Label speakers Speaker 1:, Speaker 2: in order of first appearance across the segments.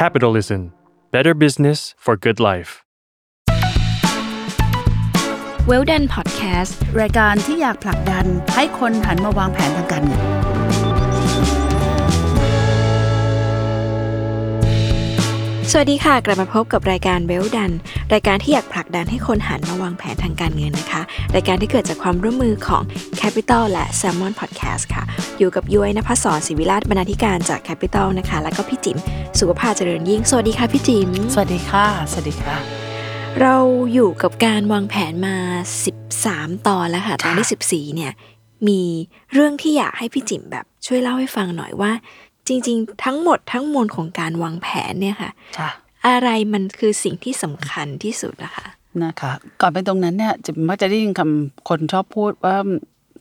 Speaker 1: Capitalism Better Business for Good Life
Speaker 2: w e l l d o n Podcast
Speaker 3: รายการที่อยากผลักดันให้คนหันมาวางแผนทางการเงิน
Speaker 4: สวัสดีค่ะ กลับมาพบกับรายการเวลดัน รายการที่อยากผลักดันให้คนหันมาวางแผนทางการเงินนะคะ รายการที่เกิดจากความร่วมมือของ Capital และ Salmon Podcast ค่ะ อยู่กับยุ้ยนภศรศิวิราชบรรณาธิการจาก Capital นะคะ แล้วก็พี่จิมสุขภาพเจริญยิ่ง สวัสดีค่ะพี่จิม
Speaker 3: สวัสดีค่ะ สวัสดีค่ะ
Speaker 4: เราอยู่กับการวางแผนมา 13 ตอนแล้วค่ะ ตอนที่ 14 เนี่ยมีเรื่องที่อยากให้พี่จิมแบบช่วยเล่าให้ฟังหน่อยว่า จริง ๆ ทั้งหมดทั้งมวลของการวางแผนเนี่ยค่ะ
Speaker 3: ค่ะ
Speaker 4: อะไรมันคือสิ่งที่สำคัญที่สุดอะคะ
Speaker 3: นะคะก่อนไปตรงนั้นเนี่ยจะมักจะได้ยินคำคนชอบพูดว่า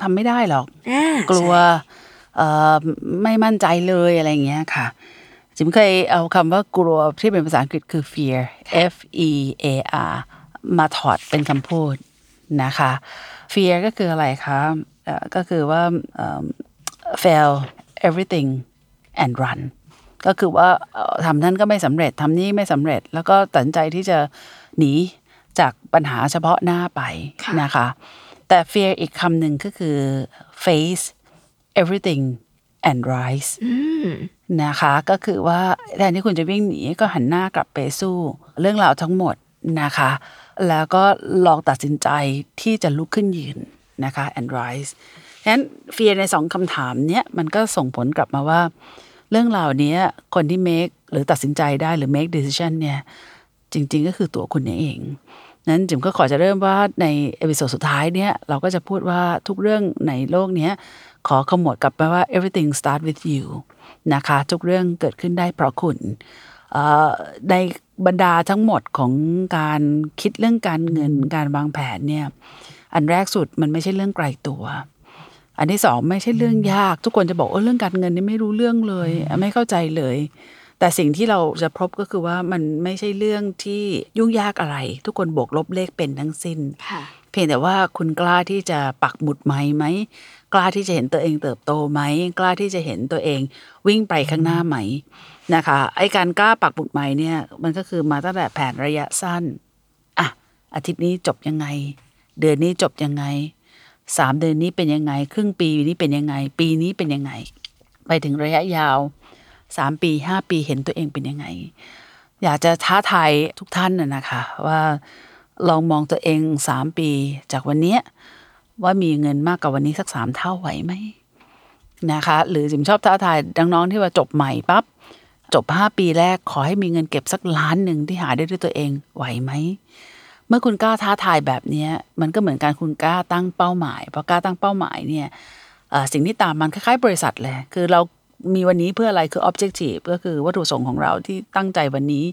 Speaker 3: ทำไม่ได้หรอก
Speaker 4: อ่าก
Speaker 3: ลัวเอ่อไม่มั่นใจเลยอะไรอย่างเงี้ยค่ะจิมเคยเอาคำว่ากลัวที่เป็นภาษาอังกฤษคือ fear F E A R มาถอดเป็นคำพูดนะคะ fear ก็คืออะไรคะเอ่อก็คือว่าเอิ่ม fail everything and run ก็คือว่าทำนั่นก็ไม่สำเร็จทำนี่ไม่สำเร็จ แล้วก็ตัดใจที่จะหนีจากปัญหาเฉพาะหน้าไปนะคะ แต่ fear อีกคำหนึ่งก็คือ face everything and rise นะคะก็คือว่าแทนที่คุณจะวิ่งหนีก็หันหน้ากลับไปสู้ เรื่องราวทั้งหมดนะคะ แล้วก็ลองตัดสินใจที่จะลุกขึ้นยืนนะคะ and rise ฉะนั้นเฟียในสองคำถามเนี้ยมันก็ส่งผลกลับมาว่า เรื่องราวนี้คนที่ make หรือตัดสินใจได้หรือ make decision เนี่ยจริง ๆ ก็คือตัวคุณเอง นั้นจิมก็ขอจะเริ่มว่าใน episode สุดท้ายเนี่ยเราก็จะพูดว่าทุกเรื่องในโลกนี้ขอขมวดกลับไปว่า everything start with you นะคะทุกเรื่องเกิดขึ้นได้เพราะคุณในบรรดาทั้งหมดของการคิดเรื่องการเงินการวางแผนเนี่ยอันแรกสุดมันไม่ใช่เรื่องไกลตัว อันที่สองไม่ใช่เรื่องยาก ทุกคนจะบอกว่าเรื่องการเงินนี่ไม่รู้เรื่องเลย ไม่เข้าใจเลย แต่สิ่งที่เราจะพบก็คือว่ามันไม่ใช่เรื่องที่ยุ่งยากอะไร ทุกคนบวกลบเลขเป็นทั้งสิ้น
Speaker 4: ค่ะ
Speaker 3: เพียงแต่ว่าคุณกล้าที่จะปักหมุดไหมไหมกล้าที่จะเห็นตัวเองเติบโตไหมกล้าที่จะเห็นตัวเองวิ่งไปข้างหน้าไหมนะคะไอการกล้าปักหมุดไหมเนี่ย มันก็คือมาตั้งแต่แผนระยะสั้นอะอาทิตย์นี้จบยังไง เดือนนี้จบยังไง สามเดือนนี้เป็นยังไง ครึ่งปีนี้เป็นยังไง ปีนี้เป็นยังไง ไปถึงระยะยาวสามปีห้าปีเห็นตัวเองเป็นยังไง อยากจะท้าทายทุกท่านน่ะนะคะ ว่าลองมองตัวเองสามปีจากวันนี้ว่ามีเงินมากกว่าวันนี้สักสามเท่าไหวไหมนะคะ หรือจิมชอบท้าทายดังน้องที่ว่าจบใหม่ปั๊บจบห้าปีแรกขอให้มีเงินเก็บสักล้านหนึ่งที่หาได้ด้วยตัวเองไหวไหม เมื่อคุณกล้าท้าทายแบบนี้มันก็เหมือนการคุณกล้าตั้งเป้าหมายพอกล้าตั้งเป้าหมายเนี่ยสิ่งที่ตามมันคล้ายๆบริษัทเลย คือเรามีวันนี้เพื่ออะไรคือ objective ก็คือวัตถุประสงค์ของเราที่ตั้งใจวันนี้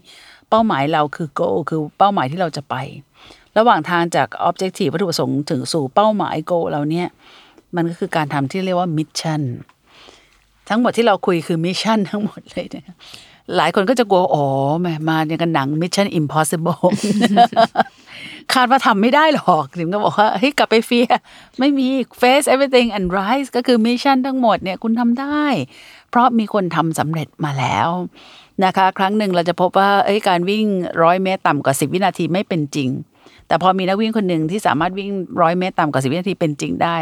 Speaker 3: เป้าหมายเราคือ goal คือเป้าหมายที่เราจะไป ระหว่างทางจาก objective วัตถุประสงค์ถึงสู่เป้าหมาย goal เราเนี่ยมันก็คือการทำที่เรียกว่า mission ทั้งหมดที่เราคุยคือมิชชั่นทั้งหมดเลยนะคะ หลายคนก็จะกลัว อ๋อแมมาอย่างกันหนัง Mission Impossible คาดว่าทำไม่ได้หรอกถึงก็บอกว่าเฮ้ยกลับไปเฟีย ไม่มี face everything and rise ก็คือ mission ทั้งหมดเนี่ยคุณทำได้ เพราะมีคนทำสำเร็จมาแล้วนะคะ ครั้งหนึ่งเราจะพบว่าเอ้ยการวิ่งร้อยเมตรต่ำกว่า 10 วินาทีไม่เป็นจริง แต่พอมีนักวิ่งคนหนึ่งที่สามารถวิ่งร้อยเมตรต่ำกว่าสิบวินาทีเป็นจริงได้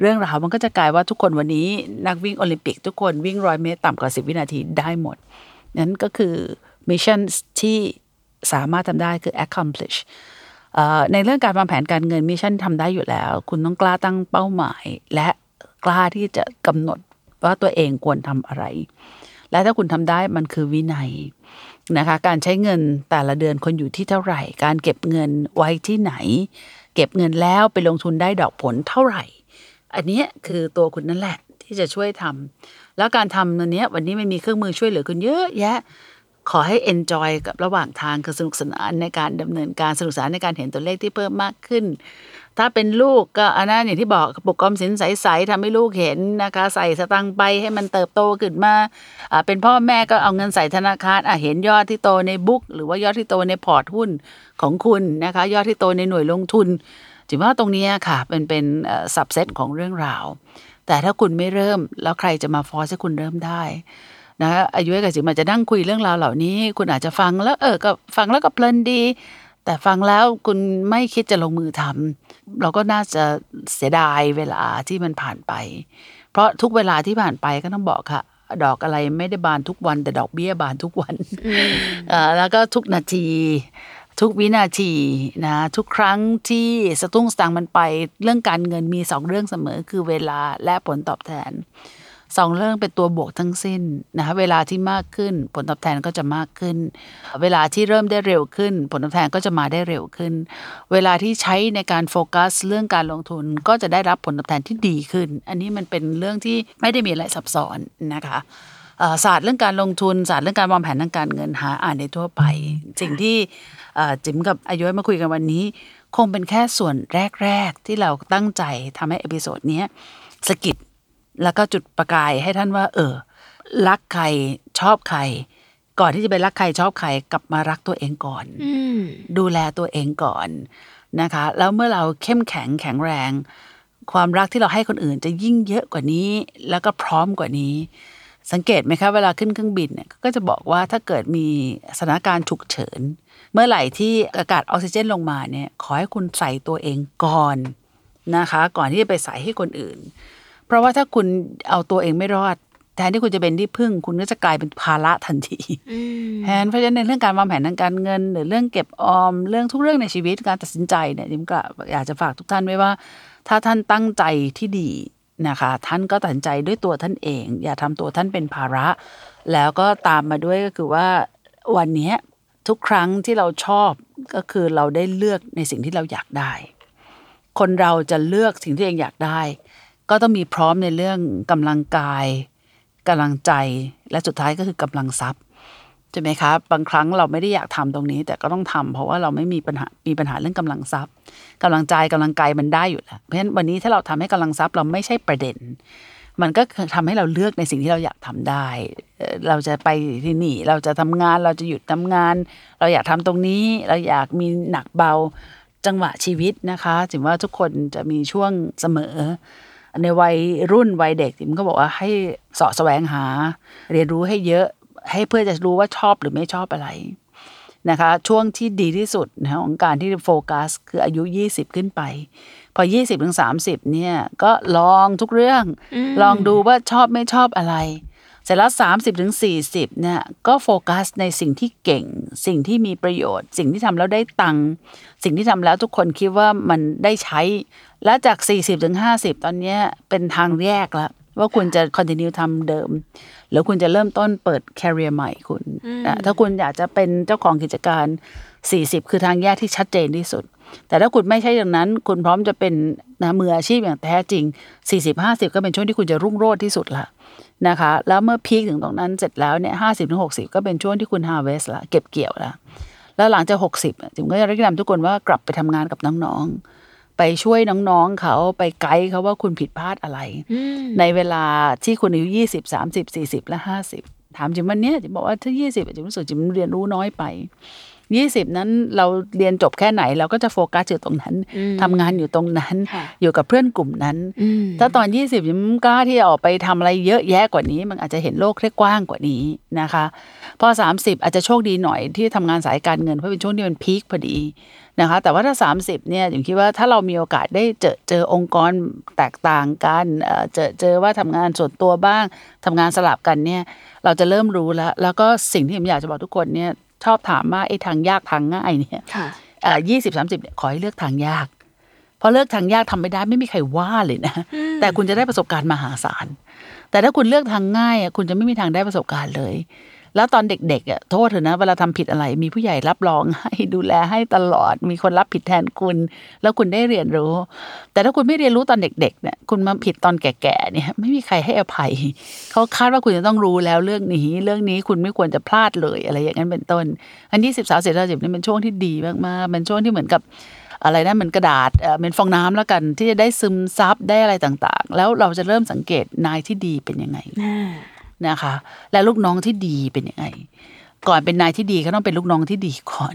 Speaker 3: เรื่องราวมันก็จะกลายว่าทุกคนวันนี้ นักวิ่งโอลิมปิกทุกคนวิ่งร้อยเมตรต่ำกว่าสิบวินาทีได้หมด นั้นก็คือ mission ที่สามารถทำได้คือ accomplish ในเรื่องการวางแผนการเงินมิชชั่นทำได้อยู่แล้ว คุณต้องกล้าตั้งเป้าหมาย และกล้าที่จะกำหนดว่าตัวเองควรทำอะไร และถ้าคุณทำได้มันคือวินัยนะคะ การใช้เงินแต่ละเดือนคนอยู่ที่เท่าไหร่ การเก็บเงินไว้ที่ไหน เก็บเงินแล้วไปลงทุนได้ดอกผลเท่าไหร่ อันนี้คือตัวคุณนั่นแหละที่จะช่วยทำ แล้วการทำตัวนี้วันนี้มันมีเครื่องมือช่วยเหลือคุณเยอะแยะ ขอให้ enjoy กับระหว่างทางคือสนุกสนานในการดำเนินการสนุกสนานในการเห็นตัวเลขที่เพิ่มมากขึ้น ถ้าเป็นลูกก็อันนั้นอย่างที่บอกกระปุกออมสินใสๆทำให้ลูกเห็นนะคะ ใส่สตังค์ไปให้มันเติบโตขึ้นมาอ่าเป็นพ่อแม่ก็เอาเงินใส่ธนาคารอะเห็นยอดที่โตในบุ๊กหรือว่ายอดที่โตในพอร์ตหุ้นของคุณนะคะ ยอดที่โตในหน่วยลงทุนจิว่าตรงนี้ค่ะเป็นเป็นสับเซตของเรื่องราว แต่ถ้าคุณไม่เริ่ม แล้วใครจะมาฟอร์สให้คุณเริ่มได้นะอายุกับจิมอาจจะนั่งคุยเรื่องราวเหล่านี้ คุณอาจจะฟังแล้วเออก็ฟังแล้วก็เพลินดี แต่ฟังแล้วคุณไม่คิดจะลงมือทำเราก็น่าจะเสียดายเวลาที่มันผ่านไป เพราะทุกเวลาที่ผ่านไปก็ต้องบอกค่ะดอกอะไรไม่ได้บานทุกวัน แต่ดอกเบี้ยบานทุกวันเอ่อแล้วก็ทุกนาที ทุกวินาทีนะทุกครั้งที่สตุ้งสตางมันไป เรื่องการเงินมีสองเรื่องเสมอคือเวลาและผลตอบแทนสองเรื่องเป็นตัวบวกทั้งสิ้นนะคะเวลาที่มากขึ้น ผลตอบแทนก็จะมากขึ้น เวลาที่เริ่มได้เร็วขึ้น ผลตอบแทนก็จะมาได้เร็วขึ้น เวลาที่ใช้ในการโฟกัส เรื่องการลงทุนก็จะได้รับผลตอบแทนที่ดีขึ้น อันนี้มันเป็นเรื่องที่ไม่ได้มีอะไรซับซ้อนนะคะศาสตร์เรื่องการลงทุนศาสตร์เรื่องการวางแผนทางการเงินหาอ่านในทั่วไป สิ่งที่ จิ๋มกับอายุมาคุยกันวันนี้ คงเป็นแค่ส่วนแรก ๆ ที่เราตั้งใจทำให้เอพิโซดนี้สะกิดแล้วก็จุดประกายให้ท่านว่า เออ รักใครชอบใคร ก่อนที่จะไปรักใครชอบใครกลับมารักตัวเองก่อน
Speaker 4: อ
Speaker 3: ดูแลตัวเองก่อนนะคะ แล้วเมื่อเราเข้มแข็งแข็งแรง ความรักที่เราให้คนอื่นจะยิ่งเยอะกว่านี้ แล้วก็พร้อมกว่านี้ สังเกตไหมคะเวลาขึ้นเครื่องบินเนี่ยก็จะบอกว่าถ้าเกิดมีสถานการณ์ฉุกเฉิน เมื่อไหร่ที่อากาศออกซิเจนลงมาเนี่ยขอให้คุณใส่ตัวเองก่อนนะคะ ก่อนที่จะไปใส่ให้คนอื่น เพราะว่าถ้าคุณเอาตัวเองไม่รอดแทนที่คุณจะเป็นที่พึ่ง คุณก็จะกลายเป็นภาระทันที
Speaker 4: อืม
Speaker 3: แทนเพราะฉะนั้นในเรื่องการวางแผนทางการเงิน หรือเรื่องเก็บออมเรื่องทุกเรื่องในชีวิตการตัดสินใจเนี่ยจิมก็อยากจะฝากทุกท่านไว้ว่า ถ้าท่านตั้งใจที่ดี นะคะ ท่านก็ตัดสินใจด้วยตัวท่านเอง อย่าทำตัวท่านเป็นภาระ แล้วก็ตามมาด้วยก็คือว่าวันนี้ทุกครั้งที่เราชอบก็คือเราได้เลือกในสิ่งที่เราอยากได้ คนเราจะเลือกสิ่งที่เองอยากได้ ก็ต้องมีพร้อมในเรื่องกำลังกายกำลังใจและสุดท้ายก็คือกำลังทรัพย์ ใช่ไหมครับบางครั้งเราไม่ได้อยากทำตรงนี้ แต่ก็ต้องทำเพราะว่าเราไม่มีปัญหามีปัญหาเรื่องกำลังทรัพย์กำลังใจกำลังกายมันได้อยู่แล้วเพราะฉะนั้นวันนี้ถ้าเราทำให้กำลังทรัพย์เราไม่ใช่ประเด็น มันก็ทำให้เราเลือกในสิ่งที่เราอยากทำได้ เราจะไปที่นี่ เราจะทำงานเราจะหยุดทำงาน เราอยากทำตรงนี้ เราอยากมีหนักเบาจังหวะชีวิตนะคะถึงว่าทุกคนจะมีช่วงเสมอในวัยรุ่นวัยเด็กจิมก็บอกว่าให้สาะแสวงหา เรียนรู้ให้เยอะ ให้เพื่อจะรู้ว่าชอบหรือไม่ชอบอะไรนะคะ ช่วงที่ดีที่สุดนะของการที่โฟกัส คืออายุ 20 ขึ้นไป พอ 20ถึง30 เนี่ย ก็ลองทุกเรื่อง ลองดูว่าชอบไม่ชอบอะไร เสร็จแล้ว 30ถึง40 เนี่ย ก็โฟกัสในสิ่งที่เก่ง สิ่งที่มีประโยชน์ สิ่งที่ทำแล้วได้ตังค์สิ่งที่ทำแล้วทุกคนคิดว่ามันได้ใช้ และจาก 40ถึง50 ตอนเนี้ยเป็นทางแยกแล้ว ว่าคุณจะ continue ทำเดิม หรือคุณจะเริ่มต้นเปิด career ใหม่คุณอะถ้าคุณอยากจะเป็นเจ้าของกิจการ 40 คือทางแยกที่ชัดเจนที่สุด แต่ถ้าคุณไม่ใช่อย่างนั้น คุณพร้อมจะเป็นนะมืออาชีพอย่างแท้จริง 40 50 ก็เป็นช่วงที่คุณจะรุ่งโรจน์ที่สุดละนะคะ แล้วเมื่อพีคถึงตรงนั้นเสร็จแล้วเนี่ย50ถึง60ก็เป็นช่วงที่คุณ harvest ละเก็บเกี่ยวละแล้วหลังจาก60อะจิมก็จะแนะนำทุกคนว่ากลับไปทำงานกับน้องๆ ไปช่วยน้องๆเขาไปไกด์เขาว่าคุณผิดพลาดอะไร ในเวลาที่คุณอายุยี่สิบสามสิบสี่สิบและห้าสิบถามจิมวันเนี้ยจิมบอกว่าถ้ายี่สิบจิมรู้สึกจิมเรียนรู้น้อยไป ยี่สิบนั้นเราเรียนจบแค่ไหน เราก็จะโฟกัสอยู่ตรงนั้นทำงานอยู่ตรงนั้น
Speaker 4: ค่ะ
Speaker 3: อยู่กับเพื่อนกลุ่มนั้น
Speaker 4: อืม
Speaker 3: ถ้าตอนยี่สิบจิมกล้าที่จะออกไปทำอะไรเยอะแยะกว่านี้ มันอาจจะเห็นโลกได้กว้างกว่านี้นะคะพอสามสิบอาจจะโชคดีหน่อยที่ทำงานสายการเงินเพราะเป็นช่วงที่มันพีคพอดีนะคะแต่ว่าถ้า 30เนี่ยผมคิดว่าถ้าเรามีโอกาสได้เจอเจอองค์กรแตกต่างกันเอ่อเจอเจอว่าทำงานส่วนตัวบ้างทำงานสลับกันเนี่ยเราจะเริ่มรู้แล้ว แล้วก็สิ่งที่ผมอยากจะบอกทุกคนเนี่ย ชอบถามว่าไอ้ทางยากทางง่ายเนี่ย
Speaker 4: ค่ะ
Speaker 3: ยี่สิบสามสิบเนี่ยขอให้เลือกทางยากเพราะเลือกทางยากทำไม่ได้ไม่มีใครว่าเลยนะ แต่คุณจะได้ประสบการณ์มหาศาล แต่ถ้าคุณเลือกทางง่ายอะคุณจะไม่มีทางได้ประสบการณ์เลย แล้วตอนเด็กๆอะโทษเถอะนะเวลาทำผิดอะไร มีผู้ใหญ่รับรองให้ดูแลให้ตลอด มีคนรับผิดแทนคุณ แล้วคุณได้เรียนรู้ แต่ถ้าคุณไม่เรียนรู้ตอนเด็ก ๆ เนี่ย คุณมาผิดตอนแก่ๆเนี่ย ไม่มีใครให้อภัย เขาคาดว่าคุณจะต้องรู้แล้วเรื่องนี้ เรื่องนี้คุณไม่ควรจะพลาดเลยอะไรอย่างนั้นเป็นต้น อันที่สิบสาวเสร็จแล้วสิบนี่เป็นช่วงที่ดีมากๆเป็นช่วงที่เหมือนกับอะไรนะเหมือนกระดาษเอ่อเป็นฟองน้ำแล้วกันที่จะได้ซึมซับได้อะไรต่างๆ แล้วเราจะเริ่มสังเกตนายที่ดีเป็นยังไง นะคะ และลูกน้องที่ดีเป็นยังไงก่อนเป็นนายที่ดีก็ต้องเป็นลูกน้องที่ดีก่อน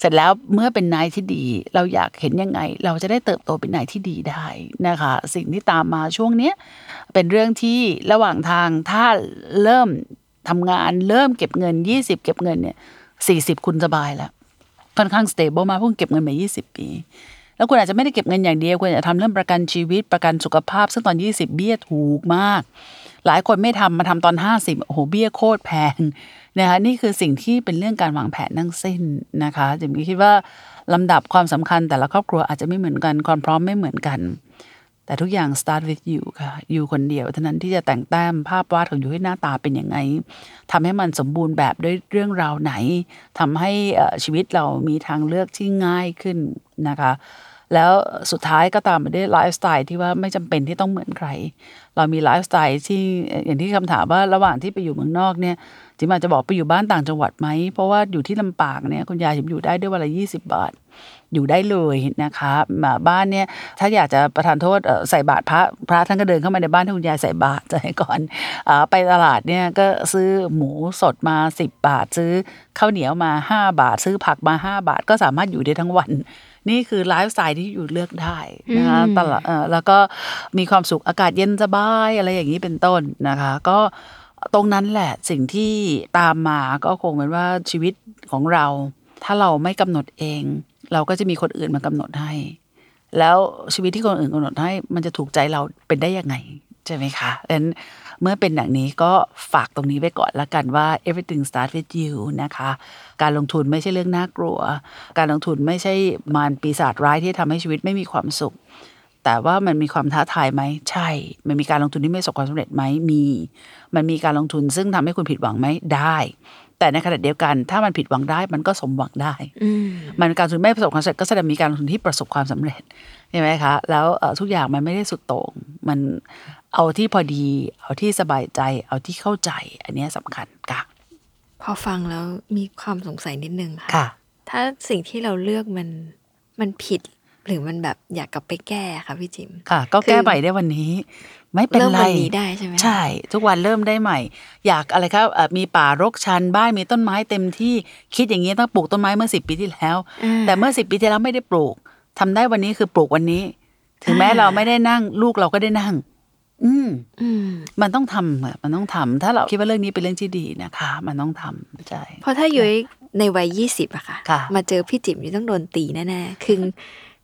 Speaker 3: เสร็จแล้วเมื่อเป็นนายที่ดี เราอยากเห็นยังไง เราจะได้เติบโตเป็นนายที่ดีได้นะคะ สิ่งที่ตามมาช่วงเนี้ยเป็นเรื่องที่ระหว่างทางถ้าเริ่มทำงานเริ่มเก็บเงิน 20 เก็บเงินเนี่ย40คุณสบายแล้วค่อนข้างสเตเบิลมาเพราะคุณเก็บเงินมา 20 ปี แล้วคุณอาจจะไม่ได้เก็บเงินอย่างเดียวคุณอาจจะทำเรื่องประกันชีวิตประกันสุขภาพ ซึ่งตอน 20 เบี้ยถูกมาก หลายคนไม่ทำมาทำตอน 50โอ้โหเบี้ยโคตรแพงนะคะนี่คือสิ่งที่เป็นเรื่องการวางแผนทั้งสิ้นนะคะจิมคิดว่าลำดับความสำคัญแต่ละครอบครัวอาจจะไม่เหมือนกันความพร้อมไม่เหมือนกัน แต่ทุกอย่าง start with you ค่ะ อยู่คนเดียวเท่านั้นที่จะแต่งแต้มภาพวาดของอยู่ให้หน้าตาเป็นยังไงทำให้มันสมบูรณ์แบบด้วยเรื่องราวไหนทำให้ชีวิตเรามีทางเลือกที่ง่ายขึ้นนะคะ แล้วสุดท้ายก็ตามมาด้วยไลฟ์สไตล์ที่ว่าไม่จำเป็นที่ต้องเหมือนใคร เรามีไลฟ์สไตล์ที่อย่างที่คำถามว่าระหว่างที่ไปอยู่เมืองนอกเนี่ยจิมอาจจะบอกไปอยู่บ้านต่างจังหวัดไหม เพราะว่าอยู่ที่ลำปางเนี่ยคุณยายจิมอยู่ได้ด้วยวันละยี่สิบบาท อยู่ได้เลยนะคะมาบ้านเนี่ยถ้าอยากจะประทานโทษใส่บาตรพระพระท่านก็เดินเข้ามาในบ้านที่คุณยายใส่บาตรสมัยก่อนอไปตลาดเนี่ยก็ซื้อหมูสดมา10บาท ซื้อข้าวเหนียวมา5บาท ซื้อผักมา5บาท ก็สามารถอยู่ได้ทั้งวัน นี่คือไลฟ์สไตล์ที่อยู่เลือกได้นะคะตลาดเอ่อแล้วก็มีความสุขอากาศเย็นสบายอะไรอย่างนี้เป็นต้นนะคะ ก็ตรงนั้นแหละสิ่งที่ตามมาก็คงเป็นว่าชีวิตของเรา ถ้าเราไม่กำหนดเอง เราก็จะมีคนอื่นมากำหนดให้ แล้วชีวิตที่คนอื่นกำหนดให้มันจะถูกใจเราเป็นได้ยังไง ใช่ไหมคะดังนั้นเมื่อเป็นอย่างนี้ก็ฝากตรงนี้ไว้ก่อนละกันว่า everything start with you นะคะ การลงทุนไม่ใช่เรื่องน่ากลัว การลงทุนไม่ใช่มารปีศาจร้ายที่ทำให้ชีวิตไม่มีความสุข แต่ว่ามันมีความท้าทายไหมใช่ มันมีการลงทุนที่ไม่ประสบความสำเร็จไหมมี มันมีการลงทุนซึ่งทำให้คุณผิดหวังไหมได้ แต่ในขณะเดียวกันถ้ามันผิดหวังได้มันก็สมหวังได้
Speaker 4: อืม
Speaker 3: มันการลงทุนไม่ประสบความสำเร็จก็แสดงมีการลงทุนที่ประสบความสำเร็จใช่ไหมคะแล้วเอ่อทุกอย่างมันไม่ได้สุดโต่งมัน เอาที่พอดี เอาที่สบายใจ เอาที่เข้าใจ อันเนี้ยสำคัญค่ะ
Speaker 4: พอฟังแล้วมีความสงสัยนิดนึงค่ะ
Speaker 3: ค่ะ
Speaker 4: ถ้าสิ่งที่เราเลือกมันมันผิดหรือมันแบบอยากกลับไปแก้ค่ะพี่จิม
Speaker 3: ค่ะ ก็แก้ใหม่ได้วันนี้ ไม่เป็น
Speaker 4: เริ่ม
Speaker 3: ไร
Speaker 4: วันนี้ได้ใช่ไหมคะ
Speaker 3: ใช่ ทุกวันเริ่มได้ใหม่ อยากอะไรครับเอ่อมีป่ารกชันบ้านมีต้นไม้เต็มที่คิดอย่างนี้ต้องปลูกต้นไม้เมื่อสิปีที่แล้ว
Speaker 4: อ่า
Speaker 3: แต่เมื่อสิปีที่แล้วไม่ได้ปลูกทำได้วันนี้คือปลูกวันนี้ ถึงแม้
Speaker 4: อ่า
Speaker 3: เราไม่ได้นั่ง ลูกเราก็ได้นั่ง อืม
Speaker 4: อืม
Speaker 3: มันต้องทำอะมันต้องทำถ้าเราคิดว่าเรื่องนี้เป็นเรื่องที่ดีนะคะ มันต้องทำใช่
Speaker 4: เพราะถ้ายุ้ยในวัยยี่สิบอะค่ะ
Speaker 3: ค่ะ
Speaker 4: มาเจอพี่จิ๋มยุ้ยต้องโดนตีแน่ๆคือ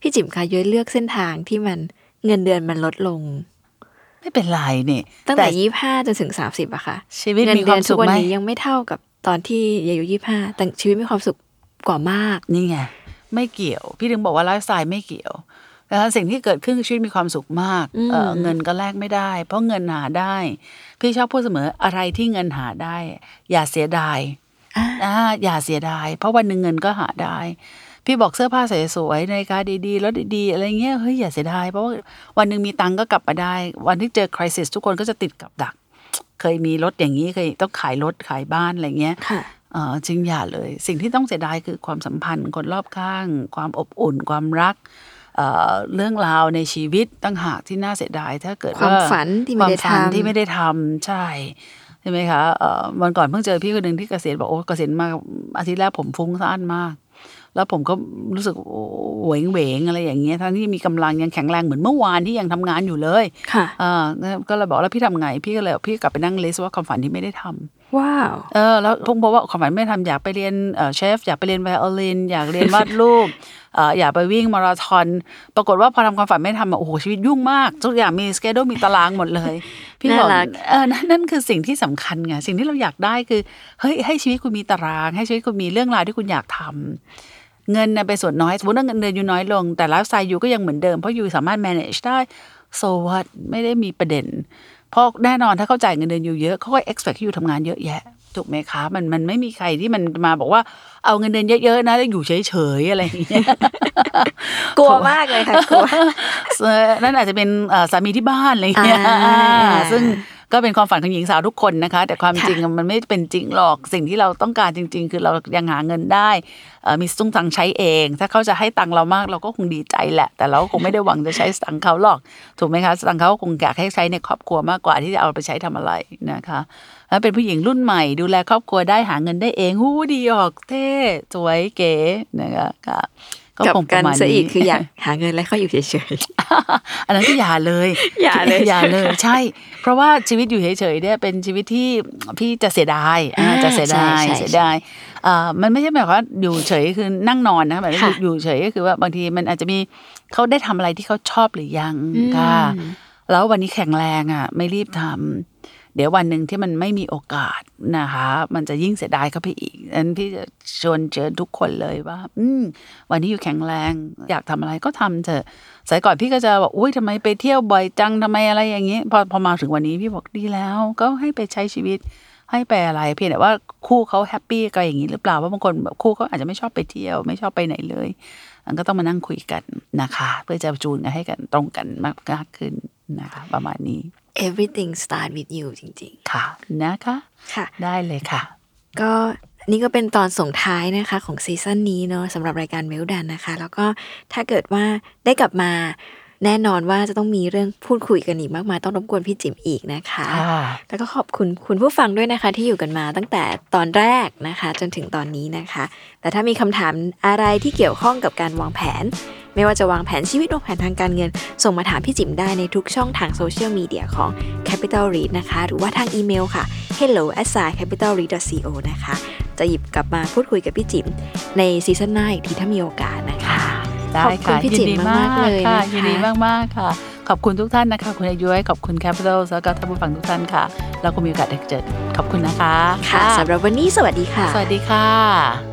Speaker 4: พี่จิ๋มค่ะยุ้ยเลือกเส้นทางที่มันเงินเดือนมันลดลง
Speaker 3: ไม่เป็นไรนี่
Speaker 4: ตั้งแต่ยี่ห้าจนถึงสามสิบอะค่ะ
Speaker 3: ชีวิต
Speaker 4: เงิน
Speaker 3: มีค
Speaker 4: เดื
Speaker 3: วา
Speaker 4: อ
Speaker 3: ม
Speaker 4: น
Speaker 3: สุ
Speaker 4: ทุ
Speaker 3: ข
Speaker 4: กวัน
Speaker 3: ไหม
Speaker 4: นี้ยังไม่เท่ากับตอนที่อายุยี่ห้าแต่ชีวิตมีความสุขกว่ามาก
Speaker 3: นี่ไงไม่เกี่ยว พี่ถึงบอกว่าไลฟ์สไตล์ไม่เกี่ยว นะคะสิ่งที่เกิดขึ้นคือชีวิตมีความสุขมาก
Speaker 4: อืม
Speaker 3: เอ่อเงินก็แลกไม่ได้ เพราะเงินหาได้ พี่ชอบพูดเสมออะไรที่เงินหาได้ อย่าเสียดาย
Speaker 4: อ่า
Speaker 3: อ่าอย่าเสียดาย เพราะวันหนึ่งเงินก็หาได้ พี่บอกเสื้อผ้าสวยๆนาฬิกาดีๆรถดีๆอะไรเงี้ยเฮ้ยอย่าเสียดายเพราะว่าวันหนึ่งมีตังค์ก็กลับมาได้ วันที่เจอคริสิสทุกคนก็จะติดกับดัก เคยมีรถอย่างนี้เคยต้องขายรถขายบ้านอะไรเงี้ย
Speaker 4: ค่ะ
Speaker 3: เออจริงอย่าเลย สิ่งที่ต้องเสียดายคือความสัมพันธ์คนรอบข้าง ความอบอุ่นความรัก เอ่อเรื่องราวในชีวิตตั้งหากที่น่าเสียดาย ถ้าเกิด
Speaker 4: ความ
Speaker 3: ว่า
Speaker 4: ฝันที่ไม่ได้
Speaker 3: ความฝัน
Speaker 4: ทำ
Speaker 3: ที่ไม่ได้ทำใช่ใช่ไหมคะเอ่อวันก่อนเพิ่งเจอพี่คนหนึ่งที่เกษียณบอกโอ้เกษียณมาอาทิตย์แรกผมฟุ้งซ่านมาก แล้วผมก็รู้สึกโอ้เหวงเหวงๆอะไรอย่างเงี้ยทั้งที่มีกำลังยังแข็งแรงเหมือนเมื่อวานที่ยังทำงานอยู่เลย
Speaker 4: ค่ะ
Speaker 3: อ่าก็เลยบอกแล้วพี่ทำไงพี่ก็เลยพี่กลับไปนั่งลิสต์ว่าความฝันที่ไม่ได้ทำ
Speaker 4: ว้าว
Speaker 3: เออแล้วพงบอกว่าความฝันไม่ทำอยากไปเรียนเอ่อเชฟอยากไปเรียนไวโอลินอยากเรียนวาดรูปเอ่ออยากไปวิ่งมาราธอนปรากฏว่าพอทำความฝันไม่ทำอะโอ้โหชีวิตยุ่งมาก ทุกอย่างมีสเกดูมีตารางหมดเลย พี่บอก
Speaker 4: น่ารัก
Speaker 3: เออนั่นนั่นคือสิ่งที่สำคัญไงสิ่งที่เราอยากได้คือเฮ้ยให้ชีวิตคุณมีตาราง ให้ชีวิตคุณมีเรื่องราวที่คุณอยากทำเงินน่ะเป็นส่วนน้อยสมมติว่าเงินเดือนอยู่น้อยลง แต่ไลฟ์สไตล์อยู่ก็ยังเหมือนเดิมเพราะอยู่สามารถ manage ได้ so what ไม่ได้มีประเด็น เพราะแน่นอนถ้าเขาจ่ายเงินเดือนอยู่เยอะเขาก็ expect ให้อยู่ทำงานเยอะแยะถูกไหมคะมันมันไม่มีใครที่มันมาบอกว่าเอาเงินเดือนเยอะๆนะแล้วอยู่เฉยๆอะไรอย่างเงี้ย
Speaker 4: กลัวมากเลยค่ะกลัว
Speaker 3: เอ่อนั่นอาจจะเป็นเอ่อสามีที่บ้านอะไรอย่างเงี้ย
Speaker 4: อ่า
Speaker 3: อ่าซึ่ง ก็เป็นความฝันของหญิงสาวทุกคนนะคะ แต่ความจริงมันไม่เป็นจริงหรอกสิ่งที่เราต้องการจริง ๆ คือเรายังหาเงินได้มีสตุ้งตังใช้เอง ถ้าเขาจะให้ตังค์เรามากเราก็คงดีใจแหละ แต่เราก็คงไม่ได้หวังจะใช้สตังเขาหรอก ถูกไหมคะสตังเขาคงอยากให้ใช้ในครอบครัวมากกว่าที่จะเอาไปใช้ทำอะไรนะคะแล้วเป็นผู้หญิงรุ่นใหม่ ดูแลครอบครัวได้หาเงินได้เองหู้ดีออกเท่สวยเก๋นะคะค่ะก็
Speaker 4: กับ
Speaker 3: คงป
Speaker 4: กั
Speaker 3: ระ
Speaker 4: น
Speaker 3: มาณ
Speaker 4: ซะอีก
Speaker 3: นี้
Speaker 4: คืออยากหาเงินแล้วก็อยู่เฉย
Speaker 3: อันนั้นก็อย่าเลย
Speaker 4: อย่าเลย
Speaker 3: อย่าเลย ใช่ เพราะว่าชีวิตอยู่เฉยๆเนี่ยเป็นชีวิตที่พี่จะเสียดายอ่า
Speaker 4: อ่า
Speaker 3: จะเสียดาย
Speaker 4: ใช่ใช่
Speaker 3: เสียดายอ่ามันไม่ใช่แบบว่าอยู่เฉยคือนั่งนอนนะแบบ
Speaker 4: ค่ะ
Speaker 3: อยู่เฉยก็คือว่าบางทีมันอาจจะมีเขาได้ทำอะไรที่เขาชอบหรือยัง
Speaker 4: อืม
Speaker 3: ค่ะแล้ววันนี้แข็งแรงอะ ไม่รีบทำเดี๋ยววันหนึ่งที่มันไม่มีโอกาสนะคะ มันจะยิ่งเสียดายเข้าไปอีกอันพี่จะชวนเชิญทุกคนเลยว่า อืมวันนี้อยู่แข็งแรง อยากทำอะไรก็ทำเถอะสายก่อนพี่ก็จะบอกอุ้ยทำไมไปเที่ยวบ่อยจังทำไมอะไรอย่างนี้พอพอมาถึงวันนี้พี่บอกดีแล้ว ก็ให้ไปใช้ชีวิตให้ไปอะไรเพียงแต่ว่าคู่เขาแฮปปี้กันอย่างนี้หรือเปล่าว่าบางคนแบบคู่เขาอาจจะไม่ชอบไปเที่ยว ไม่ชอบไปไหนเลยมันก็ต้องมานั่งคุยกันนะคะ เพื่อจะจูนกันให้กันตรงกันมากขึ้นนะคะ ประมาณนี้
Speaker 4: everything start with you จริง
Speaker 3: ค่ะนะคะ
Speaker 4: ๆค่ะ
Speaker 3: ได้เลยค่ะ
Speaker 4: ก็นี่ก็เป็นตอนส่งท้ายนะคะของซีซั่นนี้เนาะสำหรับรายการเวลดันนะคะ แล้วก็ถ้าเกิดว่าได้กลับมา แน่นอนว่าจะต้องมีเรื่องพูดคุยกันอีกมากมายต้องรบกวนพี่จิ๋มอีกนะคะ
Speaker 3: ค่ะ
Speaker 4: แล้วก็ขอบคุณคุณผู้ฟังด้วยนะคะ ที่อยู่กันมาตั้งแต่ตอนแรกนะคะ จนถึงตอนนี้นะคะ แต่ถ้ามีคำถามอะไรที่เกี่ยวข้องกับการวางแผน ไม่ว่าจะวางแผนชีวิตวางแผนทางการเงิน ส่งมาถามพี่จิ๋มได้ในทุกช่องทางโซเชียลมีเดียของ Capital Read นะคะ หรือว่าทางอีเมลค่ะ hello at capital read co นะคะ จะหยิบกลับมาพูดคุยกับพี่จิ๋มในซีซั่นหน้าอีกทีถ้ามีโอกาสนะคะ
Speaker 3: ได้
Speaker 4: ขอบคุณ
Speaker 3: ค่ะ
Speaker 4: พี่
Speaker 3: ยิ
Speaker 4: จิ๋
Speaker 3: น
Speaker 4: ม
Speaker 3: ดี
Speaker 4: มากๆเลย
Speaker 3: ค่ะ
Speaker 4: นะคะ
Speaker 3: ยินดีมากๆค่ะ ขอบคุณทุกท่านนะคะ คุณอายุ้ยขอบคุณ Capital แล้วก็ท่านผู้ฟังทุกท่านค่ะแล้วก็มีโอกาสได้เจอขอบคุณนะคะ
Speaker 4: ค่ะสำหรับวันนี้สวัสดีค่ะ
Speaker 3: สวัสดีค่ะ